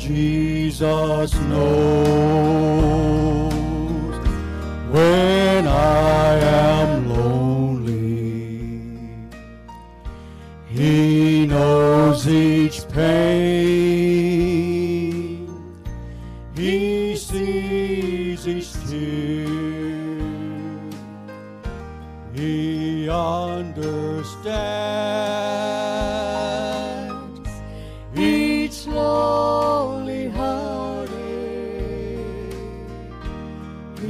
Jesus knows when I am lonely. He knows each pain. He sees each tear. He understands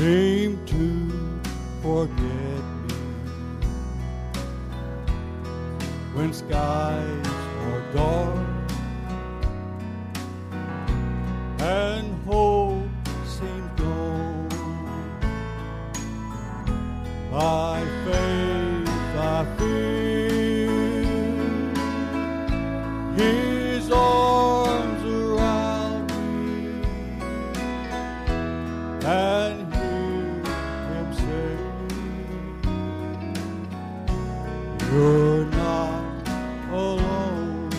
seem to forget me, when skies are dark You're not alone.